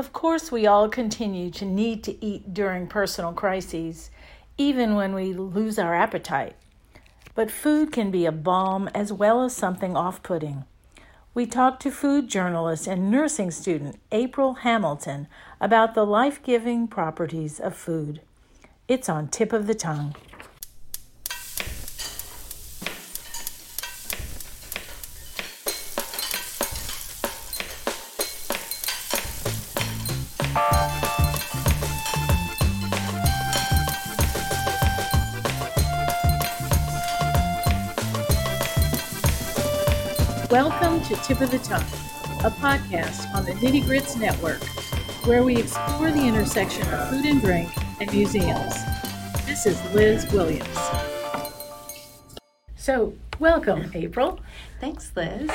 Of course, we all continue to need to eat during personal crises, even when we lose our appetite. But food can be a balm as well as something off putting. We talked to food journalist and nursing student April Hamilton about the life giving properties of food. It's on tip of the tongue. Tip of the Tongue, a podcast on the Nitty Grits Network, where we explore the intersection of food and drink and museums. This is Liz Williams. So, welcome, April. Thanks, Liz.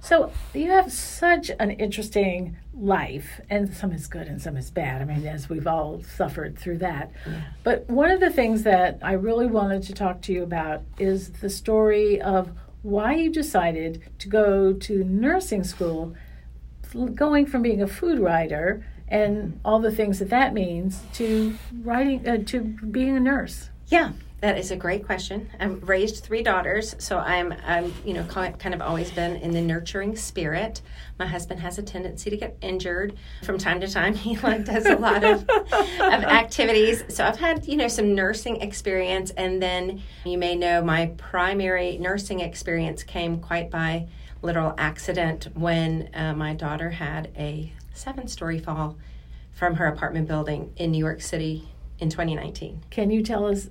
So, you have such an interesting life, and some is good and some is bad. I mean, as we've all suffered through that. Yeah. But one of the things that I really wanted to talk to you about is the story of why you decided to go to nursing school, going from being a food writer and all the things that that means to writing uh, to being a nurse. Yeah, that is a great question. I've raised three daughters, so I'm, I'm, you know, kind of always been in the nurturing spirit. My husband has a tendency to get injured from time to time. He like does a lot of, of activities. So I've had, you know, some nursing experience, and then you may know my primary nursing experience came quite by literal accident when uh, my daughter had a seven-story fall from her apartment building in New York City in 2019. Can you tell us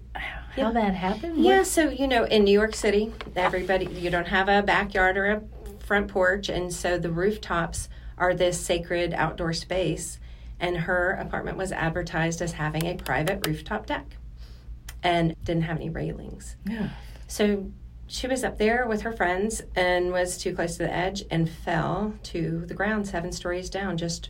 how yeah. that happened? Yeah, so you know, in New York City, everybody you don't have a backyard or a front porch, and so the rooftops are this sacred outdoor space. And her apartment was advertised as having a private rooftop deck, and didn't have any railings. Yeah. So she was up there with her friends and was too close to the edge and fell to the ground seven stories down just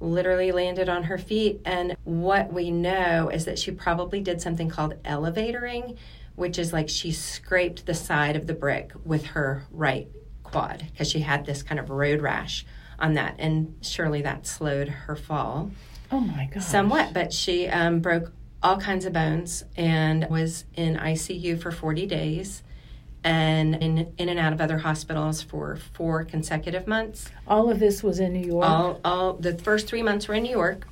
literally landed on her feet. And what we know is that she probably did something called elevatoring, which is like she scraped the side of the brick with her right quad because she had this kind of road rash on that. And surely that slowed her fall. Oh my God. Somewhat, but she um, broke all kinds of bones and was in ICU for 40 days and in, in and out of other hospitals for four consecutive months. All of this was in New York? All, all the first three months were in New York.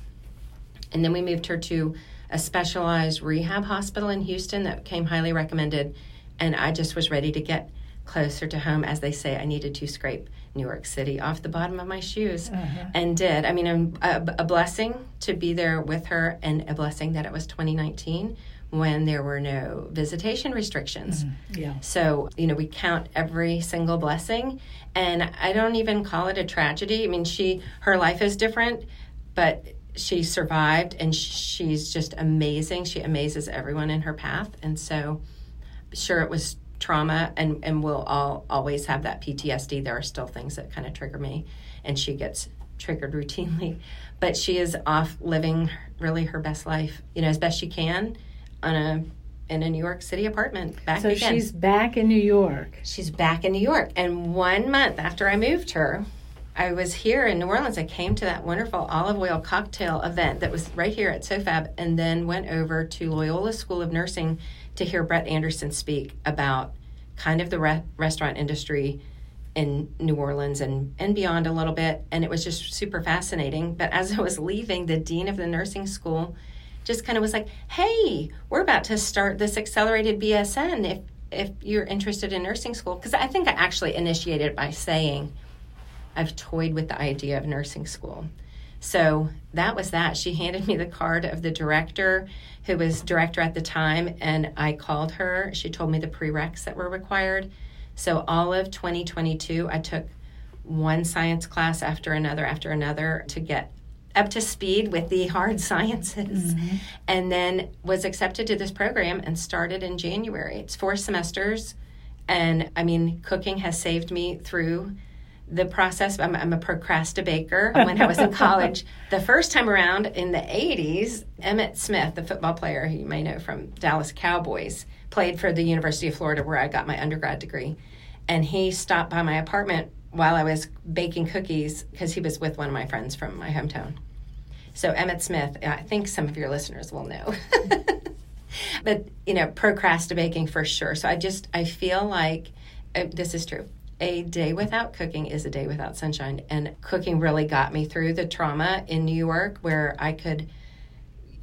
And then we moved her to a specialized rehab hospital in Houston that came highly recommended. And I just was ready to get closer to home. As they say, I needed to scrape New York City off the bottom of my shoes uh-huh. and did. I mean, a, a blessing to be there with her and a blessing that it was 2019 when there were no visitation restrictions. Mm-hmm. Yeah. So, you know, we count every single blessing and I don't even call it a tragedy. I mean, she her life is different, but she survived and she's just amazing. She amazes everyone in her path. And so sure it was trauma and and we'll all always have that PTSD. There are still things that kind of trigger me and she gets triggered routinely, but she is off living really her best life, you know, as best she can on a in a New York City apartment back so again. she's back in New York. She's back in New York. And one month after I moved her, I was here in New Orleans. I came to that wonderful olive oil cocktail event that was right here at SoFab, and then went over to Loyola School of Nursing to hear Brett Anderson speak about kind of the re- restaurant industry in New Orleans and, and beyond a little bit. And it was just super fascinating. But as I was leaving, the dean of the nursing school just kind of was like, "Hey, we're about to start this accelerated BSN if if you're interested in nursing school." Because I think I actually initiated it by saying, "I've toyed with the idea of nursing school." So that was that. She handed me the card of the director, who was director at the time, and I called her. She told me the prereqs that were required. So all of 2022, I took one science class after another after another to get up to speed with the hard sciences mm-hmm. and then was accepted to this program and started in January. It's four semesters. And I mean, cooking has saved me through the process. I'm, I'm a procrastinator baker. when I was in college. The first time around in the 80s, Emmitt Smith, the football player who you may know from Dallas Cowboys, played for the University of Florida where I got my undergrad degree. And he stopped by my apartment while I was baking cookies because he was with one of my friends from my hometown. So Emmitt Smith, I think some of your listeners will know. but you know, procrastinating for sure. So I just I feel like uh, this is true. A day without cooking is a day without sunshine, and cooking really got me through the trauma in New York, where I could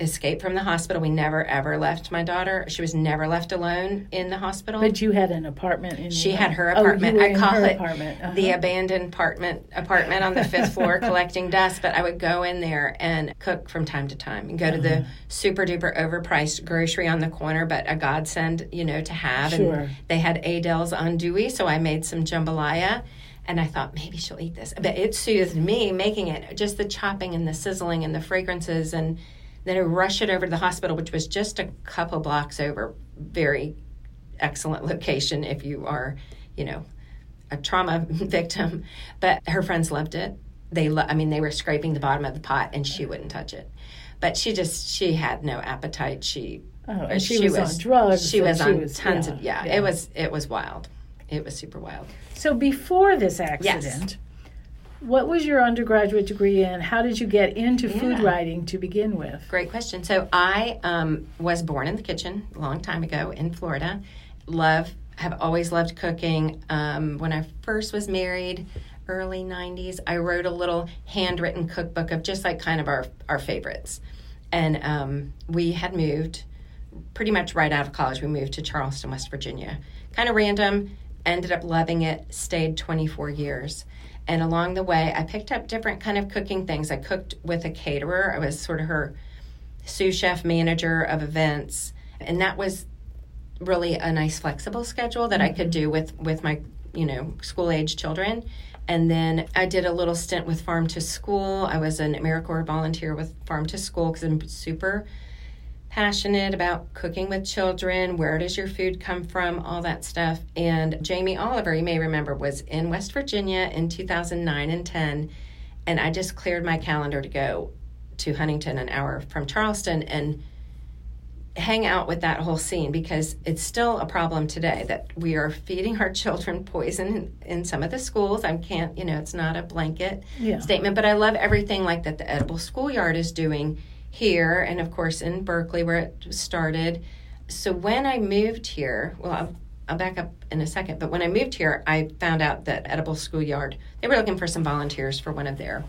escaped from the hospital. We never ever left my daughter. She was never left alone in the hospital. But you had an apartment in She had her apartment. Oh, I call it uh-huh. the abandoned apartment apartment on the fifth floor collecting dust, but I would go in there and cook from time to time and go uh-huh. to the uh-huh. super duper overpriced grocery on the corner, but a godsend, you know, to have. Sure. And they had Adele's on Dewey, so I made some jambalaya and I thought maybe she'll eat this. But it soothed me making it, just the chopping and the sizzling and the fragrances and then I rushed it over to the hospital, which was just a couple blocks over. Very excellent location if you are, you know, a trauma victim. But her friends loved it. They, lo- I mean, they were scraping the bottom of the pot, and she wouldn't touch it. But she just, she had no appetite. She, oh, and she, she was, was, on drugs. She was on was, tons yeah, of, yeah, yeah, It was, it was wild. It was super wild. So before this accident. Yes what was your undergraduate degree in? How did you get into yeah. food writing to begin with? Great question. So I um, was born in the kitchen a long time ago in Florida. Love, have always loved cooking. Um, when I first was married, early 90s, I wrote a little handwritten cookbook of just like kind of our, our favorites. And um, we had moved pretty much right out of college. We moved to Charleston, West Virginia. Kind of random, ended up loving it, stayed 24 years and along the way i picked up different kind of cooking things. I cooked with a caterer. I was sort of her sous chef manager of events. And that was really a nice flexible schedule that mm-hmm. i could do with with my you know school age children. And then i did a little stint with farm to school. I was an americorps volunteer with farm to school because i'm super passionate about cooking with children, where does your food come from, all that stuff. And Jamie Oliver, you may remember, was in West Virginia in 2009 and 10. And I just cleared my calendar to go to Huntington, an hour from Charleston, and hang out with that whole scene because it's still a problem today that we are feeding our children poison in, some of the schools. I can't, you know, it's not a blanket yeah. statement, but I love everything like that the Edible Schoolyard is doing here and of course in Berkeley where it started. So when I moved here, well, I'll, I'll back up in a second, but when I moved here, I found out that Edible Schoolyard, they were looking for some volunteers for one of their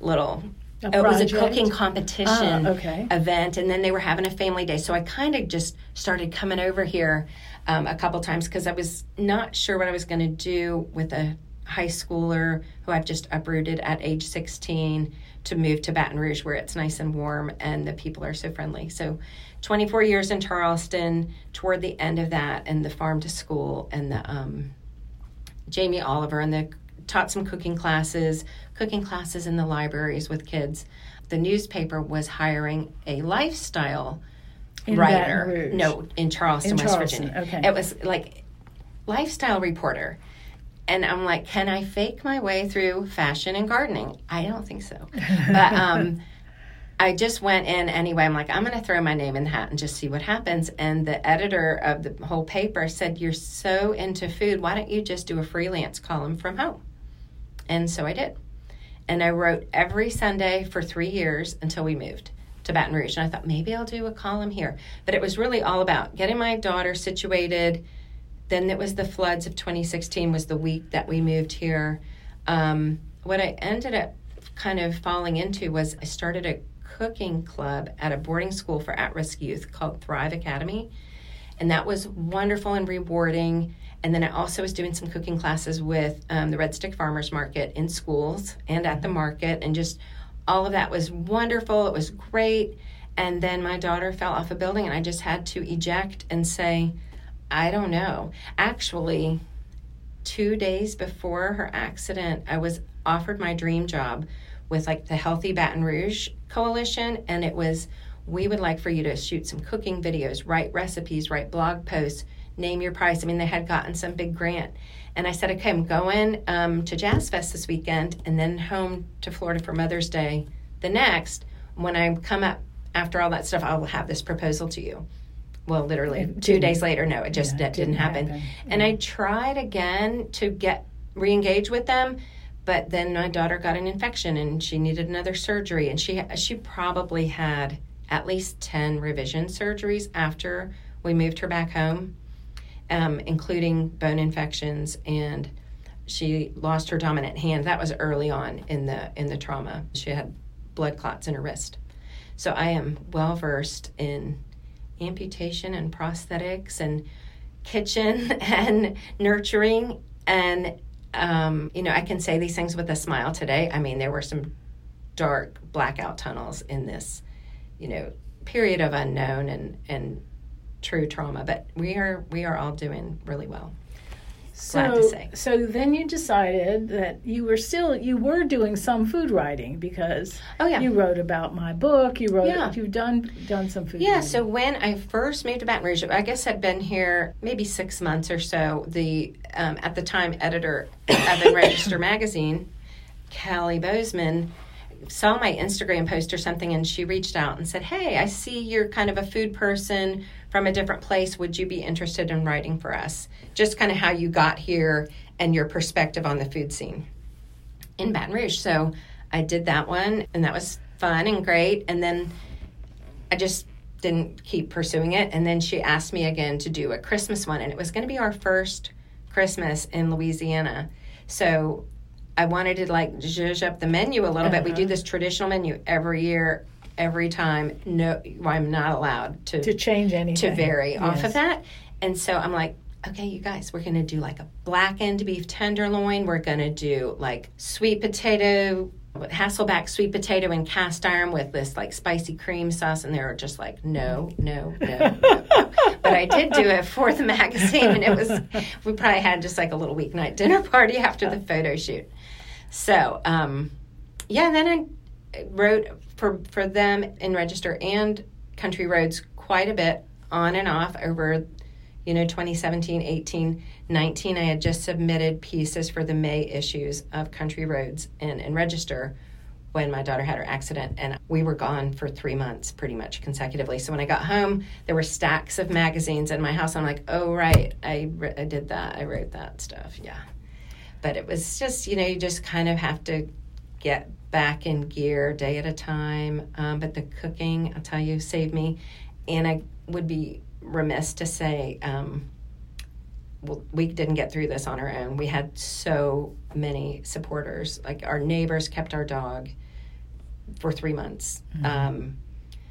little it was a cooking competition oh, okay. event, and then they were having a family day. So I kind of just started coming over here um, a couple times because I was not sure what I was going to do with a high schooler who I've just uprooted at age 16 to move to Baton Rouge where it's nice and warm and the people are so friendly. So 24 years in Charleston, toward the end of that, and the farm to school and the um, Jamie Oliver and the taught some cooking classes, cooking classes in the libraries with kids. The newspaper was hiring a lifestyle in writer. No, in Charleston, in West Charleston. Virginia. Okay. It was like lifestyle reporter and I'm like, can I fake my way through fashion and gardening? I don't think so. but um, I just went in anyway. I'm like, I'm going to throw my name in the hat and just see what happens. And the editor of the whole paper said, You're so into food. Why don't you just do a freelance column from home? And so I did. And I wrote every Sunday for three years until we moved to Baton Rouge. And I thought, maybe I'll do a column here. But it was really all about getting my daughter situated then it was the floods of 2016 was the week that we moved here. Um, what I ended up kind of falling into was I started a cooking club at a boarding school for at-risk youth called Thrive Academy, and that was wonderful and rewarding. And then I also was doing some cooking classes with um, the Red Stick Farmers Market in schools and at the market, and just all of that was wonderful. It was great. And then my daughter fell off a building, and I just had to eject and say, I don't know. Actually, two days before her accident, I was offered my dream job with like the Healthy Baton Rouge Coalition, and it was we would like for you to shoot some cooking videos, write recipes, write blog posts, name your price. I mean, they had gotten some big grant. And I said, okay, I'm going um, to Jazz Fest this weekend and then home to Florida for Mother's Day the next. When I come up after all that stuff, I will have this proposal to you well, literally two days later, no, it just yeah, it didn't, happen. happen. And I tried again to get re-engage with them but then my daughter got an infection and she needed another surgery and she she probably had at least 10 revision surgeries after we moved her back home um, including bone infections and she lost her dominant hand that was early on in the in the trauma she had blood clots in her wrist so i am well versed in amputation and prosthetics and kitchen and nurturing and um, you know, I can say these things with a smile today. I mean, there were some dark blackout tunnels in this, you know, period of unknown and and true trauma. But we are we are all doing really well so, So then you decided that you were still you were doing some food writing because oh yeah you wrote about my book you wrote yeah. you've done done some food yeah writing. so when I first moved to Baton Rouge I guess I'd been here maybe six months or so the um, at the time editor of the Register magazine Kelly Bozeman saw my Instagram post or something and she reached out and said hey I see you're kind of a food person from a different place would you be interested in writing for us just kind of how you got here and your perspective on the food scene in Baton Rouge. So I did that one, and that was fun and great. And then I just didn't keep pursuing it. And then she asked me again to do a Christmas one, and it was going to be our first Christmas in Louisiana. So I wanted to like zhuzh up the menu a little uh-huh. bit. We do uh-huh. this traditional menu every year, every time. No, I'm not allowed to to change anything to vary yes. off of that. And so I'm like, okay, you guys, we're going to do like a blackened beef tenderloin. We're going to do like sweet potato, Hasselback sweet potato and cast iron with this like spicy cream sauce. And they were just like, no, no, no, no. but I did do it for the magazine. And it was, we probably had just like a little weeknight dinner party after the photo shoot. So, um, yeah, then I wrote for, for them InRegister and Country Roads quite a bit on and off over you know 2017 18 19 i had just submitted pieces for the may issues of country roads and, and register when my daughter had her accident and we were gone for three months pretty much consecutively. So when i got home there were stacks of magazines in my house. I'm like oh right i, I did that i wrote that stuff yeah. But it was just you know you just kind of have to get back in gear day at a time um, but the cooking i'll tell you saved me and i would be remiss to say um, well, we didn't get through this on our own. We had so many supporters. Like our neighbors kept our dog for three months, mm-hmm. um,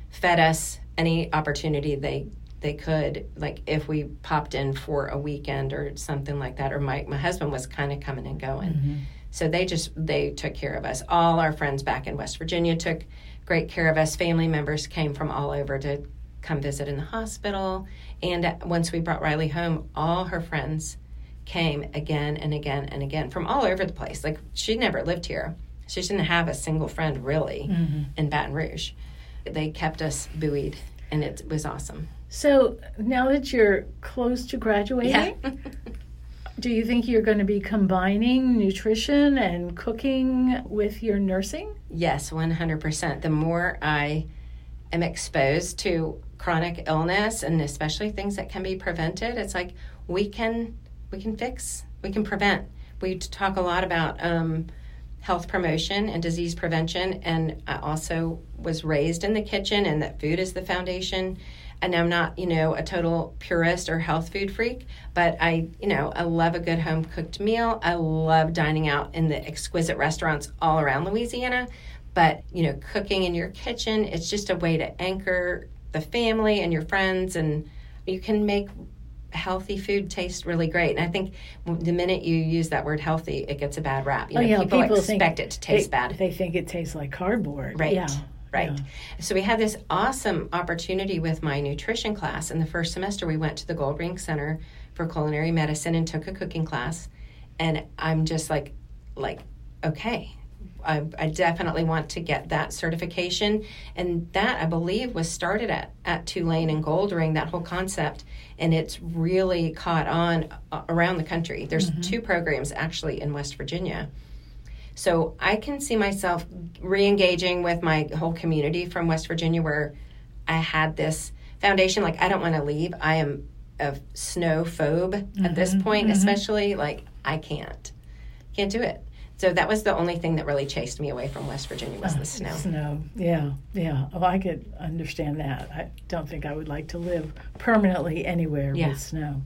fed us any opportunity they they could. Like if we popped in for a weekend or something like that, or my my husband was kind of coming and going. Mm-hmm. So they just they took care of us. All our friends back in West Virginia took great care of us. Family members came from all over to come visit in the hospital. And once we brought Riley home, all her friends came again and again and again from all over the place. Like she never lived here. She didn't have a single friend really mm-hmm. in Baton Rouge. They kept us buoyed and it was awesome. So now that you're close to graduating, yeah. do you think you're going to be combining nutrition and cooking with your nursing? Yes, 100%. The more I am exposed to chronic illness and especially things that can be prevented it's like we can we can fix we can prevent we talk a lot about um, health promotion and disease prevention and i also was raised in the kitchen and that food is the foundation and i'm not you know a total purist or health food freak but i you know i love a good home cooked meal i love dining out in the exquisite restaurants all around louisiana but you know cooking in your kitchen it's just a way to anchor the family and your friends, and you can make healthy food taste really great. And I think the minute you use that word healthy, it gets a bad rap. You oh, know, oh, yeah, people, people expect it to taste they, bad. They think it tastes like cardboard. Right. Yeah. Right. Yeah. So we had this awesome opportunity with my nutrition class. In the first semester, we went to the Goldring Center for Culinary Medicine and took a cooking class. And I'm just like, like, okay, I, I, definitely want to get that certification. And that, I believe, was started at, at Tulane and Goldring, that whole concept. And it's really caught on uh, around the country. There's mm-hmm. two programs actually in West Virginia. So I can see myself re engaging with my whole community from West Virginia where I had this foundation. Like, I don't want to leave. I am a snow phobe mm-hmm. at this mm-hmm. point, mm-hmm. especially. Like, I can't. can't do it. So that was the only thing that really chased me away from West Virginia was the snow. Snow, yeah, yeah. Oh, I could understand that. I don't think I would like to live permanently anywhere Yeah. with snow.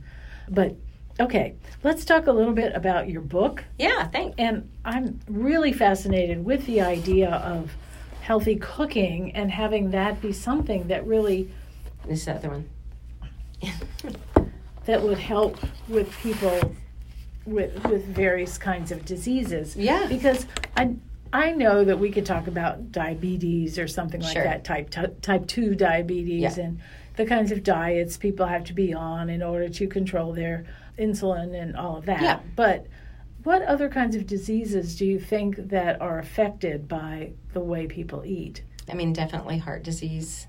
But okay, let's talk a little bit about your book. Yeah, thanks. And I'm really fascinated with the idea of healthy cooking and having that be something that really This is the other one. that would help with people with with various kinds of diseases. Yeah. Because I I know that we could talk about diabetes or something like Sure. that type t- type 2 diabetes Yeah. and the kinds of diets people have to be on in order to control their insulin and all of that. Yeah. But what other kinds of diseases do you think that are affected by the way people eat? I mean, definitely heart disease,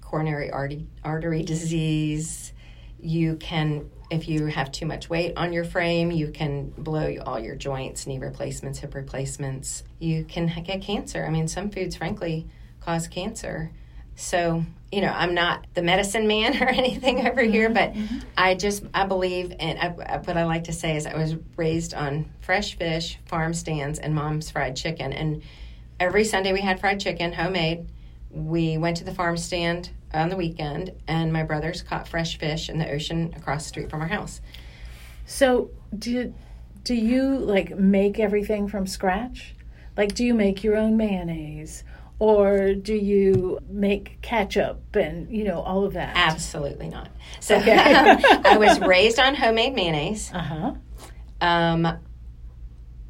coronary artery, artery disease. You can, if you have too much weight on your frame, you can blow all your joints, knee replacements, hip replacements. You can get cancer. I mean, some foods, frankly, cause cancer. So, you know, I'm not the medicine man or anything over here, mm-hmm. but mm-hmm. I just, I believe, and I, I- what I like to say is I was raised on fresh fish, farm stands, and mom's fried chicken. And every Sunday we had fried chicken, homemade. We went to the farm stand on the weekend, and my brothers caught fresh fish in the ocean across the street from our house. So, do do you like make everything from scratch? Like, do you make your own mayonnaise, or do you make ketchup and you know all of that? Absolutely not. So Okay. I was raised on homemade mayonnaise. Uh huh. Um,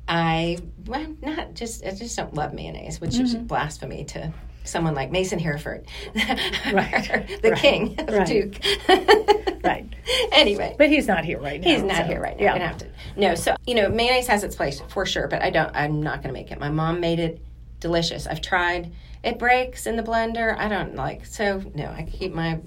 I well, not just I just don't love mayonnaise, which is blasphemy to someone like Mason Hereford, Right. the Right. king of Right. Duke. Right. Anyway, But he's not here right now. He's not so, here right now. Yeah. Have to. No, so you know, mayonnaise has its place for sure, but I don't. I'm not gonna make it. My mom made it delicious. I've tried. It breaks in the blender. I don't like. So no, I keep my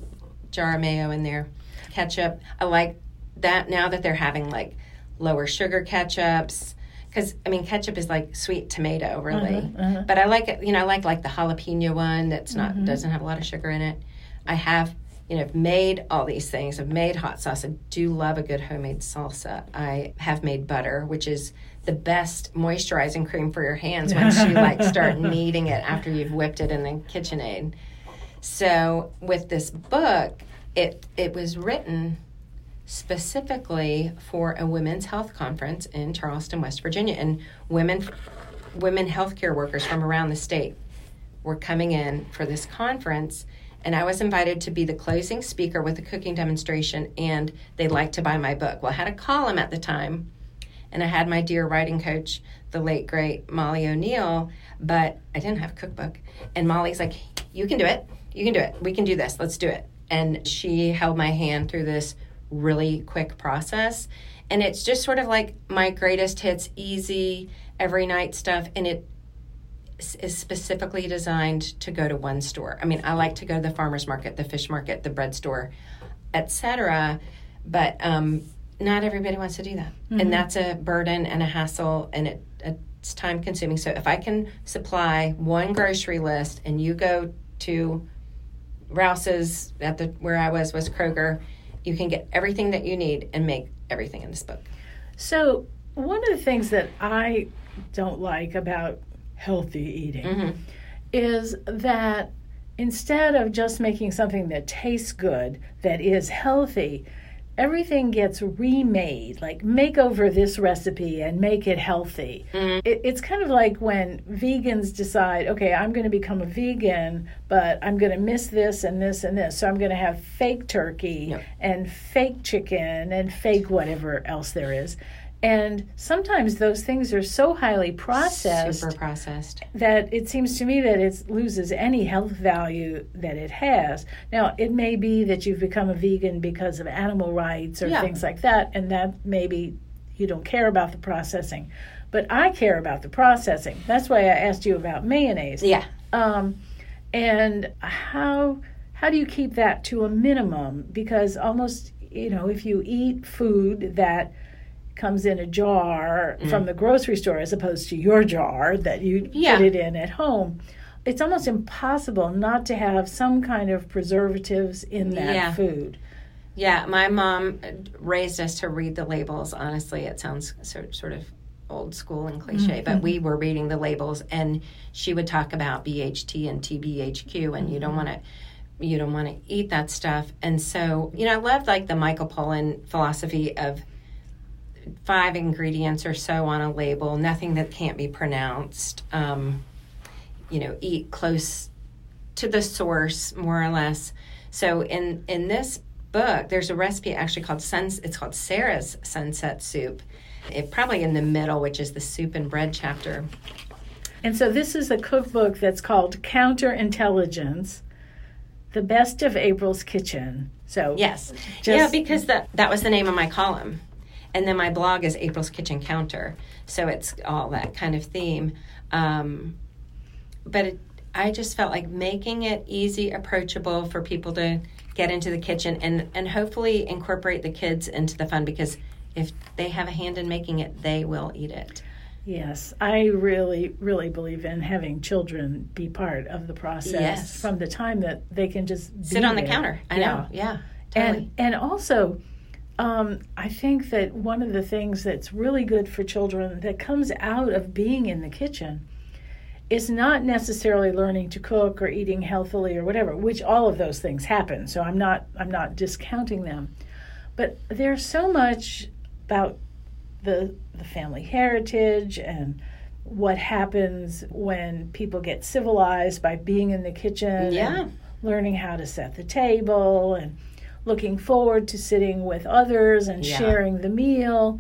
jar of mayo in there. Ketchup. I like that now that they're having like lower sugar ketchups. Because I mean, ketchup is like sweet tomato, really. uh-huh. But I like it. You know, I like like the jalapeno one that's not Mm-hmm. doesn't have a lot of sugar in it. I have you know, I've made all these things. I've made hot sauce. I do love a good homemade salsa. I have made butter, which is the best moisturizing cream for your hands once you like start kneading it after you've whipped it in the KitchenAid. So with this book, it it was written specifically for a women's health conference in Charleston, West Virginia, and women women healthcare workers from around the state were coming in for this conference and I was invited to be the closing speaker with a cooking demonstration and they'd like to buy my book. Well, I had a column at the time and I had my dear writing coach, the late great Molly O'Neill, but I didn't have cookbook. And Molly's like, "You can do it. You can do it. We can do this. Let's do it." And she held my hand through this really quick process. And it's just sort of like my greatest hits, easy, every night stuff. And it is specifically designed to go to one store. I mean, I like to go to the farmers market, the fish market, the bread store, etc. But um, not everybody wants to do that, and that's a burden and a hassle, and it, it's time consuming. So if I can supply one grocery list, and you go to Rouse's at the where I was was Kroger, you can get everything that you need and make everything in this book. So, one of the things that I don't like about healthy eating Mm-hmm. is that instead of just making something that tastes good, that is healthy, everything gets remade. Like, make over this recipe and make it healthy. Mm-hmm. It, it's kind of like when vegans decide, okay, I'm going to become a vegan, but I'm going to miss this and this and this. So, I'm going to have fake turkey and fake chicken and fake whatever else there is. And sometimes those things are so highly processed Super processed. that it seems to me that it loses any health value that it has. Now, it may be that you've become a vegan because of animal rights or Yeah. things like that, and that maybe you don't care about the processing. But I care about the processing. That's why I asked you about mayonnaise. Yeah. Um, and how how do you keep that to a minimum? Because almost you know, if you eat food that comes in a jar Mm. from the grocery store as opposed to your jar that you Yeah. put it in at home, it's almost impossible not to have some kind of preservatives in that Yeah. food. Yeah, my mom raised us to read the labels. Honestly, it sounds so, sort of old school and cliche, mm-hmm. but we were reading the labels, and she would talk about BHT and TBHQ, and you don't want to you don't want to eat that stuff. And so, you know, I love like the Michael Pollan philosophy of five ingredients or so on a label, nothing that can't be pronounced. Um, you know, eat close to the source, more or less. So in in this book, there's a recipe actually called Suns. It's called Sarah's Sunset Soup. It probably in the middle, which is the soup and bread chapter. And so this is a cookbook that's called Counterintelligence the best of April's kitchen. So yes, just, yeah, because that that was the name of my column, and then my blog is April's Kitchen Counter, so it's all that kind of theme. Um, but it, I just felt like making it easy, approachable for people to get into the kitchen, and and hopefully incorporate the kids into the fun because if they have a hand in making it, they will eat it. Yes, I really, really believe in having children be part of the process yes. from the time that they can just sit on the counter. I yeah. know, yeah, totally. and and also, um, I think that one of the things that's really good for children that comes out of being in the kitchen is not necessarily learning to cook or eating healthily or whatever, which all of those things happen. So I'm not I'm not discounting them, but there's so much about the the family heritage and what happens when people get civilized by being in the kitchen yeah. learning how to set the table and looking forward to sitting with others and yeah. sharing the meal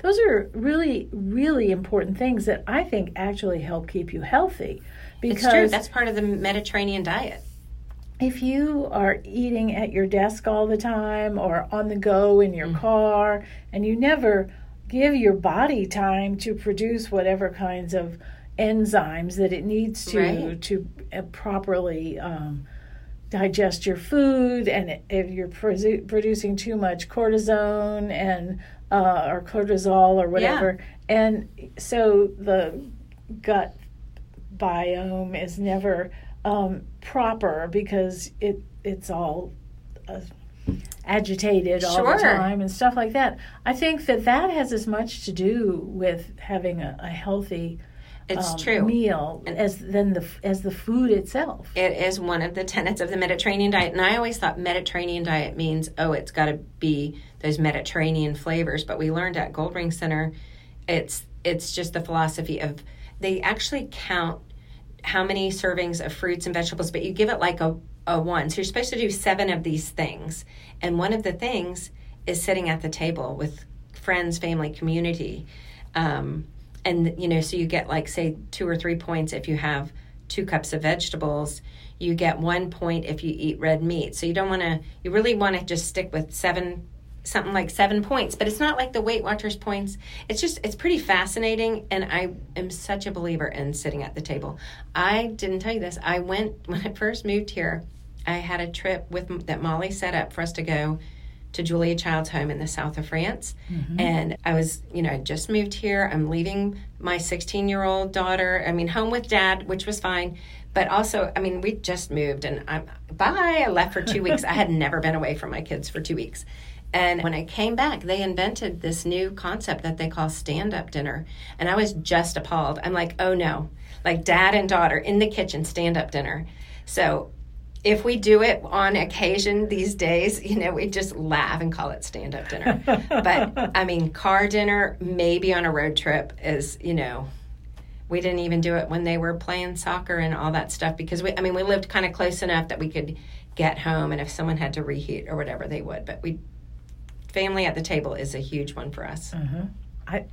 those are really really important things that i think actually help keep you healthy because it's true that's part of the mediterranean diet if you are eating at your desk all the time or on the go in your mm. car and you never give your body time to produce whatever kinds of enzymes that it needs to right. to uh, properly um, digest your food and if you're producing too much cortisone and uh, or cortisol or whatever yeah. and so the gut biome is never um, proper because it it's all uh, agitated all the time and stuff like that. I think that that has as much to do with having a, a healthy it's um, true meal and as than the as the food itself. It is one of the tenets of the Mediterranean diet, and I always thought Mediterranean diet means oh, it's got to be those Mediterranean flavors. But we learned at Goldring Center, it's it's just the philosophy of they actually count how many servings of fruits and vegetables, but you give it like a a one. So you're supposed to do seven of these things. And one of the things is sitting at the table with friends, family, community. Um, and, you know, so you get like, say, two or three points if you have two cups of vegetables. You get one point if you eat red meat. So you don't want to, you really want to just stick with seven something like seven points, but it's not like the Weight Watchers points. It's just, it's pretty fascinating. And I am such a believer in sitting at the table. I didn't tell you this. I went, when I first moved here, I had a trip with that Molly set up for us to go to Julia Child's home in the south of France. Mm-hmm. And I was, you know, I just moved here. I'm leaving my 16 year old daughter, I mean, home with dad, which was fine. But also, I mean, we just moved and I'm bye. I left for two weeks. I had never been away from my kids for two weeks. And when I came back, they invented this new concept that they call stand up dinner. And I was just appalled. I'm like, oh no, like dad and daughter in the kitchen, stand up dinner. So if we do it on occasion these days, you know, we just laugh and call it stand up dinner. but I mean, car dinner, maybe on a road trip, is, you know, we didn't even do it when they were playing soccer and all that stuff because we, I mean, we lived kind of close enough that we could get home and if someone had to reheat or whatever, they would. But we, family at the table is a huge one for us. Uh-huh. I,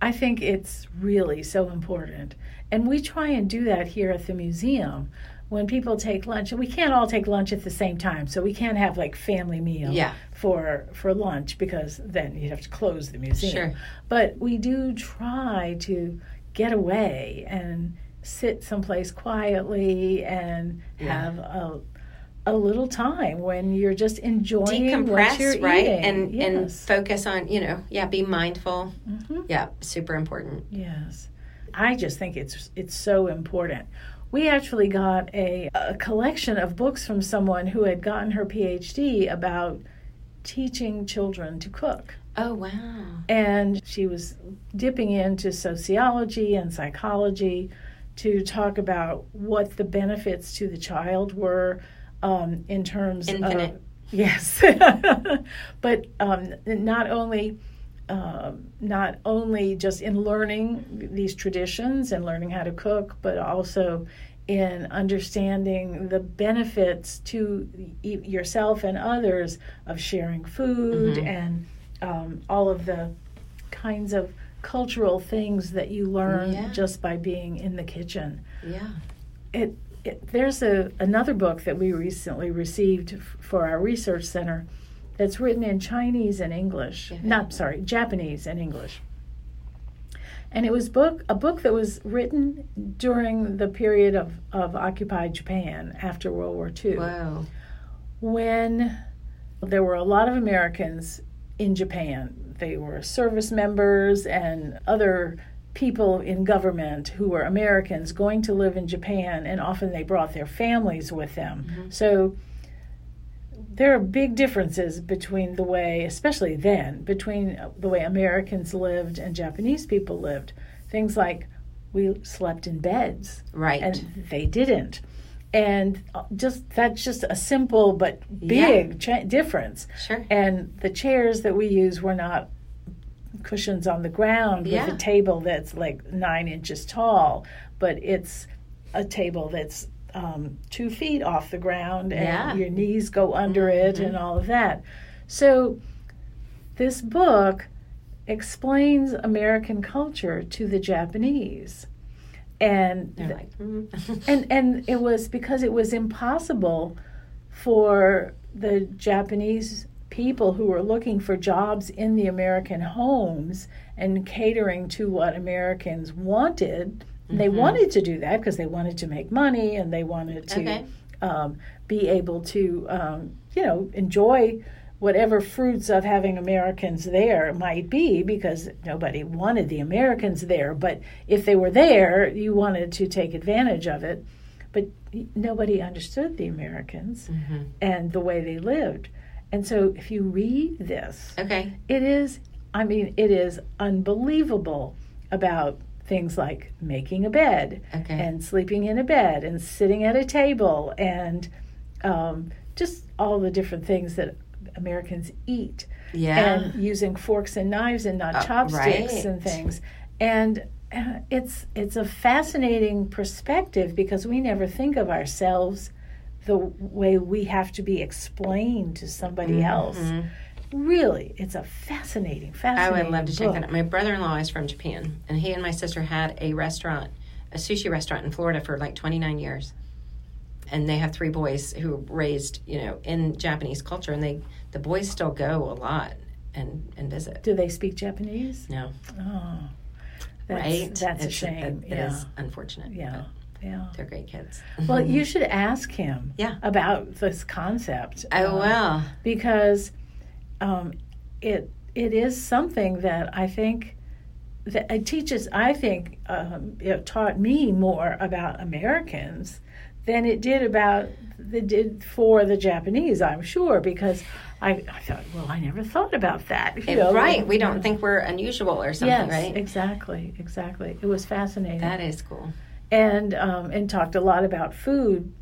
I think it's really so important. And we try and do that here at the museum when people take lunch and we can't all take lunch at the same time so we can't have like family meal yeah. for for lunch because then you'd have to close the museum sure. but we do try to get away and sit someplace quietly and yeah. have a a little time when you're just enjoying decompress, you're right, eating. and yes. and focus on you know yeah, be mindful. Mm-hmm. Yeah, super important. Yes, I just think it's it's so important we actually got a, a collection of books from someone who had gotten her PhD about teaching children to cook. Oh, wow. And she was dipping into sociology and psychology to talk about what the benefits to the child were um, in terms Infinite. of. Yes. but um, not only. Um, not only just in learning these traditions and learning how to cook, but also in understanding the benefits to yourself and others of sharing food Mhm. and um, all of the kinds of cultural things that you learn Yeah. just by being in the kitchen. Yeah. It, it, there's a, another book that we recently received f- for our research center that's written in Chinese and English. Yeah. Not sorry, Japanese and English. And it was book a book that was written during the period of, of occupied Japan after World War II Whoa. when there were a lot of Americans in Japan. They were service members and other people in government who were Americans going to live in Japan, and often they brought their families with them. Mm-hmm. So there are big differences between the way, especially then, between the way Americans lived and Japanese people lived. Things like we slept in beds Right. and they didn't. And uh, just that's just a simple but Yeah. big cha- difference. sure. And the chairs that we use were not cushions on the ground Yeah. with a table that's like nine inches tall, but it's a table that's um, two feet off the ground and Yeah. your knees go under it and all of that. So this book explains American culture to the Japanese. And like, mm. and and it was because it was impossible for the Japanese people who were looking for jobs in the American homes and catering to what Americans wanted. And They wanted to do that because they wanted to make money and they wanted to Okay. um, be able to, um, you know, enjoy whatever fruits of having Americans there might be because nobody wanted the Americans there. But if they were there, you wanted to take advantage of it. But nobody understood the Americans Mhm. and the way they lived. And so if you read this, Okay. it is, I mean, it is unbelievable about things like making a bed Okay. and sleeping in a bed and sitting at a table and um, just all the different things that Americans eat yeah. and using forks and knives and not Uh, chopsticks right. and things. And uh, it's it's a fascinating perspective because we never think of ourselves the way we have to be explained to somebody else. Really, it's a fascinating, fascinating. I would love to check that out. My brother in law is from Japan, and he and my sister had a restaurant, a sushi restaurant in Florida for like 29 years. And they have three boys who were raised, you know, in Japanese culture, and they the boys still go a lot and and visit. Do they speak Japanese? No, Oh, that's, right? That's a shame. it- yeah, It is unfortunate. yeah, yeah. They're great kids. Well, you should ask him Yeah. about this concept. I um, will. because um, it it is something that I think that it teaches. I think um, it taught me more about Americans than it did about the did for the Japanese. I'm sure because I, I thought, well, I never thought about that. you It- know, right. We don't yeah. think we're unusual or something, Yes, right? exactly, exactly. It was fascinating That is cool. and um, and talked a lot about food.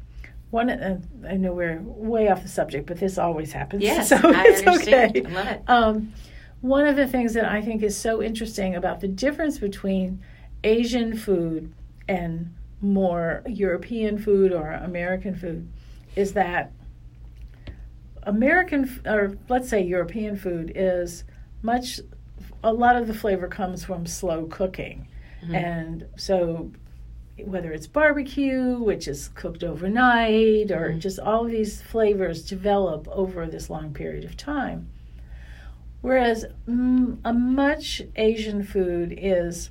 One, uh, I know we're way off the subject, but this always happens. Yes, so I it's understand. okay. I love it. Um, one of the things that I think is so interesting about the difference between Asian food and more European food or American food is that American, or let's say European food, is much, a lot of the flavor comes from slow cooking. Mhm. And so whether it's barbecue, which is cooked overnight, or Mhm. just all of these flavors develop over this long period of time. Whereas mm, a much Asian food is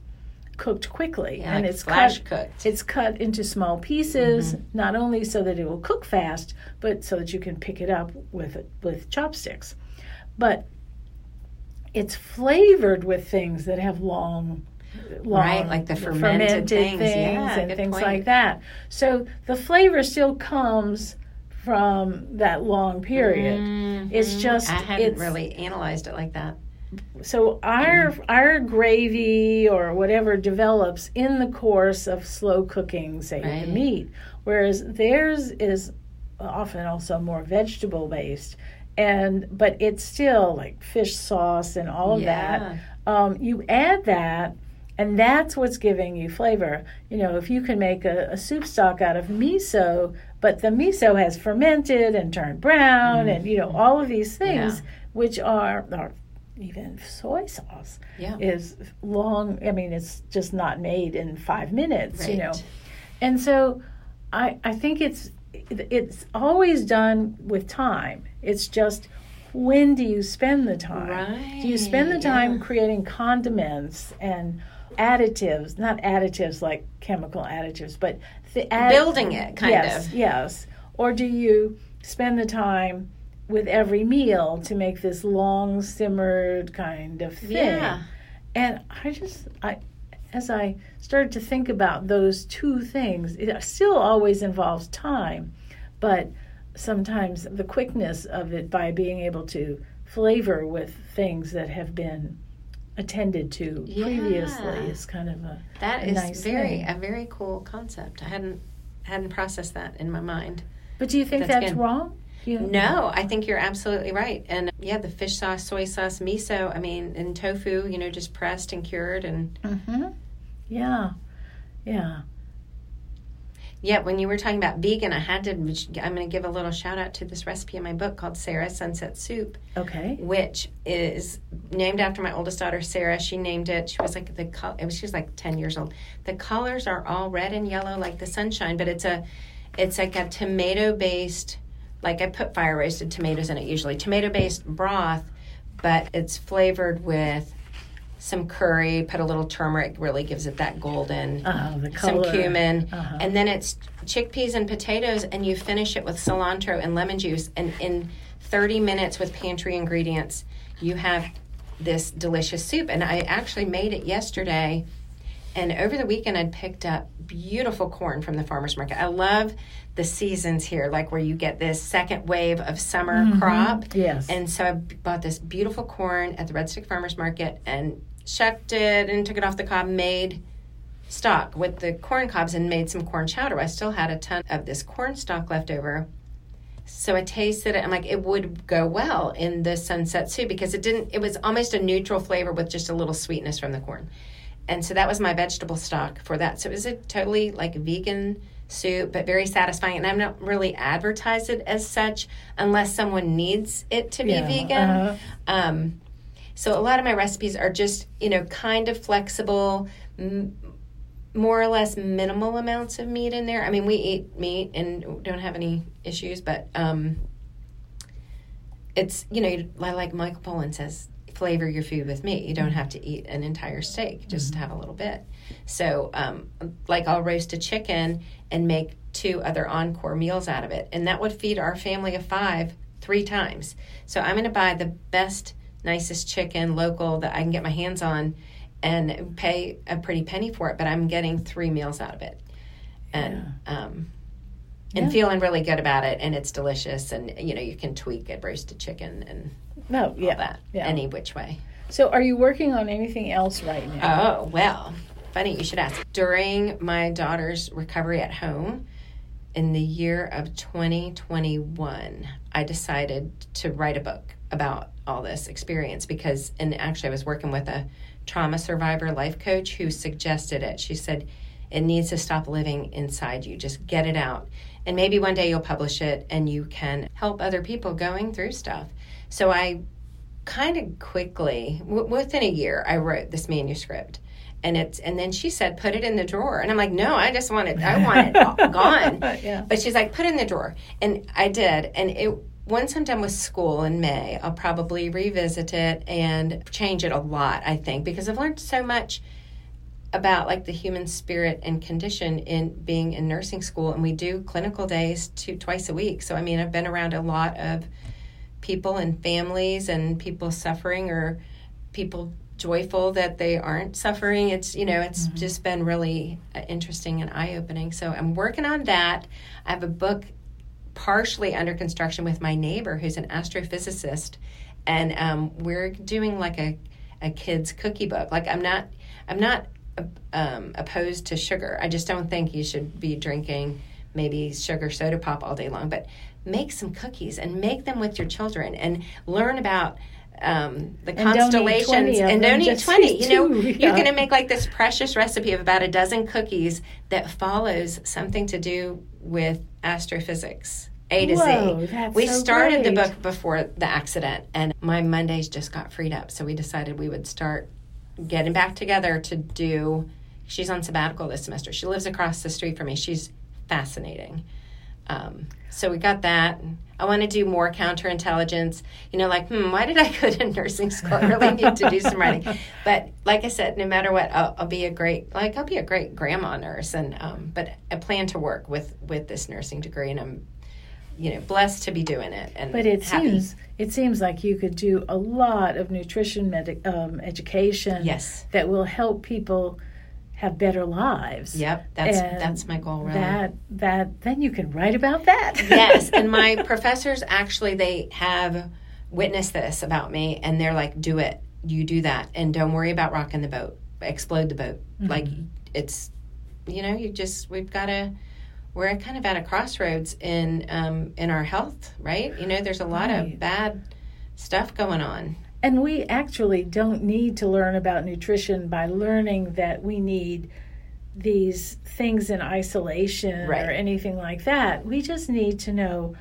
cooked quickly Yeah, and like it's flash cut cooked. it's cut into small pieces, Mm-hmm. not only so that it will cook fast, but so that you can pick it up with with chopsticks. But it's flavored with things that have long, long Right, like the fermented things. Yeah, and things point. like that. So the flavor still comes from that long period. It's Mhm. just I hadn't it's really analyzed it like that. so our our gravy or whatever develops in the course of slow cooking, say Right. the meat, whereas theirs is often also more vegetable based, and but it's still like fish sauce and all of that. Um, you add that. And that's what's giving you flavor. You know, if you can make a, a soup stock out of miso, but the miso has fermented and turned brown, and you know all of these things, Mm-hmm. Yeah. which are, are even soy sauce Yeah. is long. I mean, it's just not made in five minutes. You know, and so I I think it's it's always done with time. It's just when do you spend the time? Do you spend the time yeah. creating condiments and additives, not additives like chemical additives, but the add- Building it, kind yes, of. Yes. Or do you spend the time with every meal to make this long simmered kind of thing? Yeah. And I just I as I started to think about those two things, it still always involves time, but sometimes the quickness of it by being able to flavor with things that have been attended to previously is kind of a That a is nice very thing. a very cool concept. I hadn't hadn't processed that in my mind. But do you think That's that's, wrong? You- No, I think you're absolutely right. And yeah, the fish sauce, soy sauce, miso, I mean, and tofu, you know, just pressed and cured and Mhm. Yeah. Yeah. Yeah, when you were talking about vegan, I had to. I'm going to give a little shout out to this recipe in my book called Sarah Sunset Soup, Okay. which is named after my oldest daughter Sarah. She named it. She was like the col- it was she was like ten years old. The colors are all red and yellow like the sunshine, but it's a it's like a tomato based. Like I put fire roasted tomatoes in it usually tomato based broth, but it's flavored with some curry. Put a little turmeric, really gives it that golden the some cumin, Uh-huh. and then it's chickpeas and potatoes, and you finish it with cilantro and lemon juice. And in 30 minutes with pantry ingredients, you have this delicious soup. And I actually made it yesterday. And over the weekend, I'd picked up beautiful corn from the farmer's market. I love the seasons here, like where you get this second wave of summer crop. Yes. And so I bought this beautiful corn at the Red Stick Farmers Market and shucked it and took it off the cob, made stock with the corn cobs and made some corn chowder. I still had a ton of this corn stock left over. So I tasted it. I'm like, it would go well in the sunset soup because it didn't, it was almost a neutral flavor with just a little sweetness from the corn. And so that was my vegetable stock for that. So it was a totally like vegan soup, but very satisfying. And I'm not really advertise it as such unless someone needs it to be Yeah, vegan. uh-huh. Um, so a lot of my recipes are just, you know, kind of flexible, m- more or less minimal amounts of meat in there. I mean, we eat meat and don't have any issues, but um, it's, you know, like Michael Pollan says, flavor your food with meat. You don't have to eat an entire steak, just have a little bit. So, um, like, I'll roast a chicken and make two other encore meals out of it. And that would feed our family of five three times. So, I'm going to buy the best, nicest chicken local that I can get my hands on and pay a pretty penny for it, but I'm getting three meals out of it. And, um, and Yeah. feeling really good about it, and it's delicious. And you know, you can tweak a roasted chicken and No, yeah. that yeah. any which way. So, are you working on anything else right now? Oh, well, funny you should ask. During my daughter's recovery at home in the year of 2021, I decided to write a book about all this experience because, and actually, I was working with a trauma survivor life coach who suggested it. She said, it needs to stop living inside you. Just get it out. And maybe one day you'll publish it and you can help other people going through stuff. So I kind of quickly w- within a year i wrote this manuscript and it's and then she said put it in the drawer and i'm like no i just want it i want it gone Yeah. but she's like put it in the drawer and i did and it once i'm done with school in may i'll probably revisit it and change it a lot i think because i've learned so much about like the human spirit and condition in being in nursing school and we do clinical days two twice a week. So i mean i've been around a lot of people and families and people suffering or people joyful that they aren't suffering. It's you know it's just been really uh, interesting and eye-opening. So i'm working on that. I have a book partially under construction with my neighbor who's an astrophysicist and um, we're doing like a a kids cookie book. Like I'm not I'm not um, opposed to sugar. I just don't think you should be drinking maybe sugar soda pop all day long. But make some cookies and make them with your children and learn about um, the And constellations and don't eat 20 you know two, you're going to make like this precious recipe of about a dozen cookies that follows something to do with astrophysics a to Whoa, z we so started the book before the accident and my mondays just got freed up so we decided we would start getting back together to do she's on sabbatical this semester. She lives across the street from me. She's fascinating um, so we got that. I want to do more counterintelligence. You know, like, hmm, why did I go to nursing school? I really need to do some writing. But like I said, no matter what, I'll, I'll be a great, like, I'll be a great grandma nurse. And um, but I plan to work with with this nursing degree, and I'm, you know, blessed to be doing it. And But it happy. seems it seems like you could do a lot of nutrition medic, um, education yes, that will help people have better lives. yep, that's And that's my goal. Really. That that then you can write about that. yes, and my professors actually they have witnessed this about me, and they're like, "Do it, you do that, and don't worry about rocking the boat, explode the boat. Like it's, you know, you just we've got to." We're kind of at a crossroads in um, in our health, right? You know, there's a lot Right. of bad stuff going on. And we actually don't need to learn about nutrition by learning that we need these things in isolation Right. or anything like that. We just need to know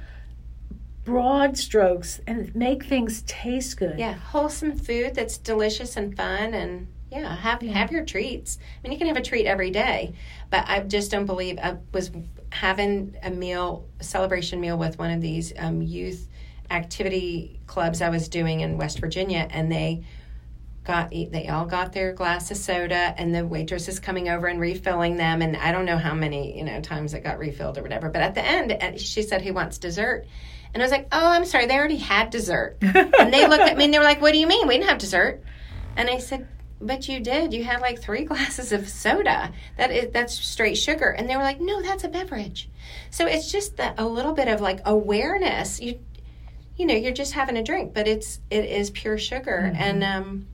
broad strokes and make things taste good. Yeah, wholesome food that's delicious and fun, and yeah, have have your treats. I mean, you can have a treat every day, but I just don't believe I was having a meal, a celebration meal with one of these um, youth activity clubs I was doing in West Virginia, and they got they all got their glass of soda, and the waitress is coming over and refilling them, and I don't know how many you know times it got refilled or whatever, but at the end, she said, "Who wants dessert?" And I was like, "Oh, I'm sorry, they already had dessert." and they looked at me and they were like, "What do you mean? We didn't have dessert." And I said, "But you did. You had like three glasses of soda. That is that's straight sugar." And they were like, "No, that's a beverage." So it's just that a little bit of like awareness. You you know, you're just having a drink, but it's it is pure sugar and um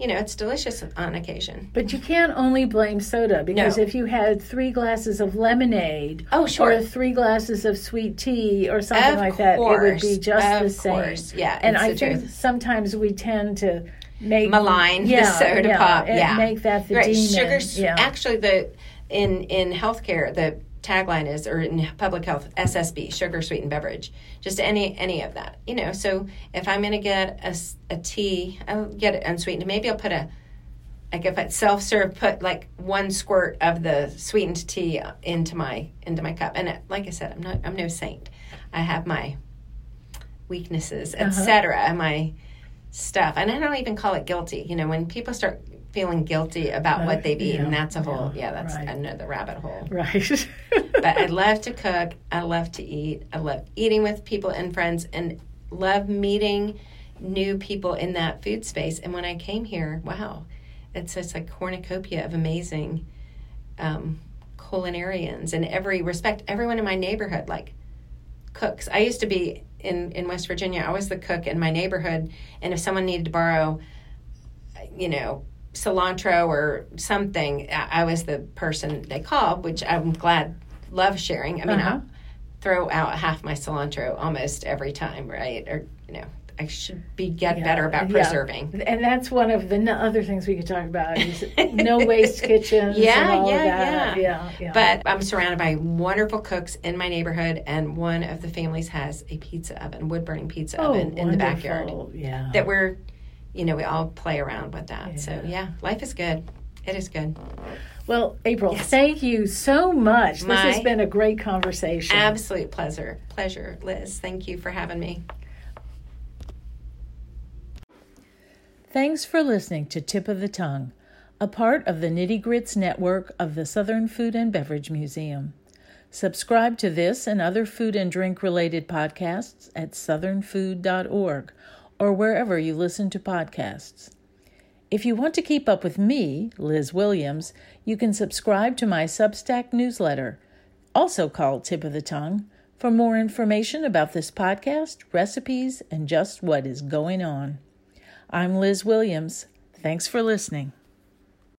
you know, it's delicious on occasion. But you can't only blame soda because No. if you had three glasses of lemonade Oh, sure. or three glasses of sweet tea or something Of like that, it would be just Of the same. course. Yeah, And I think truth. sometimes we tend to make malign yeah, the soda yeah, pop. and Yeah, make that the right. demon. Sugar. yeah. Actually, the in in healthcare, the tagline is, or in public health, SSB, sugar sweetened beverage. Just any any of that, you know. So if I'm going to get a, a tea, I'll get it unsweetened. Maybe I'll put a like if it's self serve, put like one squirt of the sweetened tea into my into my cup. And it, like I said, I'm not I'm no saint. I have my weaknesses, Uh-huh. My stuff, and I don't even call it guilty. You know, when people start feeling guilty about Uh, what they've eaten, yeah, that's a whole yeah, yeah, that's right. another rabbit hole. Right. But I love to cook. I love to eat. I love eating with people and friends, and love meeting new people in that food space. And when I came here, wow, it's just a cornucopia of amazing um, culinarians in every respect. Everyone in my neighborhood like cooks. I used to be in in West Virginia. I was the cook in my neighborhood, and if someone needed to borrow, you know, cilantro or something, I, I was the person they called. Which I'm glad, love sharing. I mean, Uh-huh. I throw out half my cilantro almost every time, right? Or you know, I should be get Yeah, better about yeah. preserving. And that's one of the n- other things we could talk about is no waste kitchens. Yeah, yeah, yeah. yeah, yeah. But I'm surrounded by wonderful cooks in my neighborhood, and one of the families has a pizza oven, wood burning pizza oh, oven in the backyard. Yeah. That we're, you know, we all play around with that. So Yeah. yeah, life is good. It is good. Well, April, Yes. thank you so much. This has been a great conversation. Absolute pleasure, pleasure, Liz. Thank you for having me. Thanks for listening to Tip of the Tongue, a part of the Nitty Grits network of the Southern Food and Beverage Museum. Subscribe to this and other food and drink related podcasts at southernfood.org or wherever you listen to podcasts. If you want to keep up with me, Liz Williams, you can subscribe to my Substack newsletter, also called Tip of the Tongue, for more information about this podcast, recipes, and just what is going on. I'm Liz Williams. Thanks for listening.